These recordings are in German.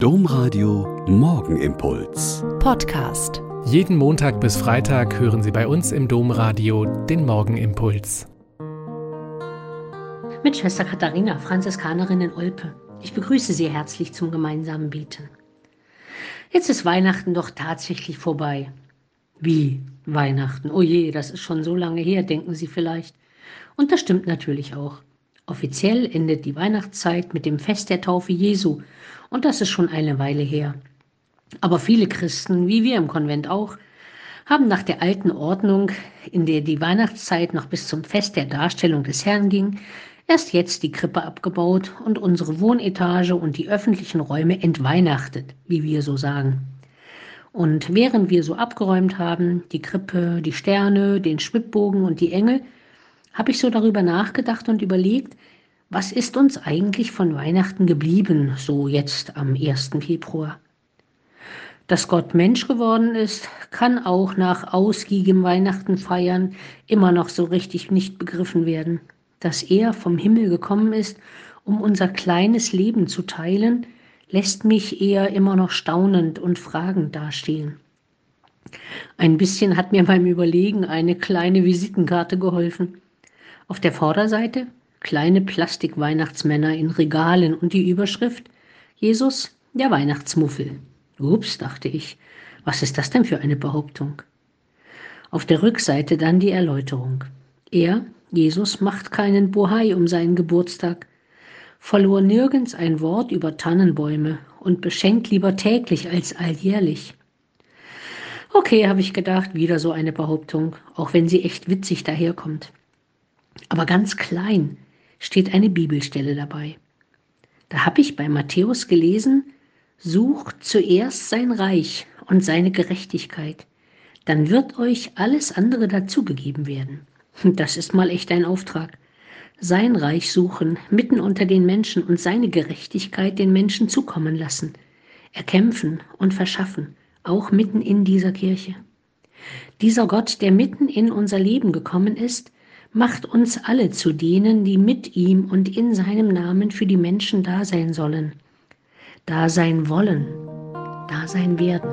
Domradio Morgenimpuls. Podcast. Jeden Montag bis Freitag hören Sie bei uns im Domradio den Morgenimpuls. Mit Schwester Katharina, Franziskanerin in Olpe. Ich begrüße Sie herzlich zum gemeinsamen Beten. Jetzt ist Weihnachten doch tatsächlich vorbei. Wie Weihnachten? Oh je, das ist schon so lange her, denken Sie vielleicht. Und das stimmt natürlich auch. Offiziell endet die Weihnachtszeit mit dem Fest der Taufe Jesu und das ist schon eine Weile her. Aber viele Christen, wie wir im Konvent auch, haben nach der alten Ordnung, in der die Weihnachtszeit noch bis zum Fest der Darstellung des Herrn ging, erst jetzt die Krippe abgebaut und unsere Wohnetage und die öffentlichen Räume entweihnachtet, wie wir so sagen. Und während wir so abgeräumt haben, die Krippe, die Sterne, den Schwibbogen und die Engel, habe ich so darüber nachgedacht und überlegt, was ist uns eigentlich von Weihnachten geblieben, so jetzt am 1. Februar? Dass Gott Mensch geworden ist, kann auch nach ausgiebigem Weihnachten feiern immer noch so richtig nicht begriffen werden. Dass er vom Himmel gekommen ist, um unser kleines Leben zu teilen, lässt mich eher immer noch staunend und fragend dastehen. Ein bisschen hat mir beim Überlegen eine kleine Visitenkarte geholfen. Auf der Vorderseite kleine Plastik-Weihnachtsmänner in Regalen und die Überschrift Jesus, der Weihnachtsmuffel. Ups, dachte ich, was ist das denn für eine Behauptung? Auf der Rückseite dann die Erläuterung. Er, Jesus, macht keinen Bohai um seinen Geburtstag, verlor nirgends ein Wort über Tannenbäume und beschenkt lieber täglich als alljährlich. Okay, habe ich gedacht, wieder so eine Behauptung, auch wenn sie echt witzig daherkommt. Aber ganz klein steht eine Bibelstelle dabei. Da habe ich bei Matthäus gelesen, sucht zuerst sein Reich und seine Gerechtigkeit, dann wird euch alles andere dazugegeben werden. Das ist mal echt ein Auftrag. Sein Reich suchen, mitten unter den Menschen und seine Gerechtigkeit den Menschen zukommen lassen, erkämpfen und verschaffen, auch mitten in dieser Kirche. Dieser Gott, der mitten in unser Leben gekommen ist, macht uns alle zu denen, die mit ihm und in seinem Namen für die Menschen da sein sollen, da sein wollen, da sein werden.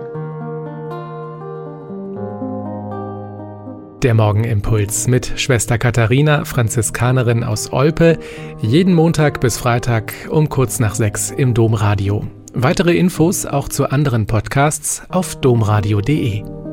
Der Morgenimpuls mit Schwester Katharina, Franziskanerin aus Olpe, jeden Montag bis Freitag um kurz nach sechs im Domradio. Weitere Infos auch zu anderen Podcasts auf domradio.de.